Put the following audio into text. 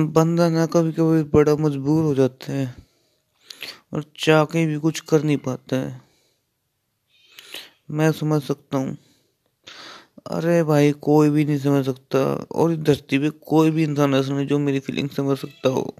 बंदा ना कभी कभी बड़ा मजबूर हो जाता है और चाह के भी कुछ कर नहीं पाता है। मैं समझ सकता हूँ। अरे भाई, कोई भी नहीं समझ सकता और इस धरती पे कोई भी इंसान ऐसा नहीं जो मेरी फीलिंग समझ सकता हो।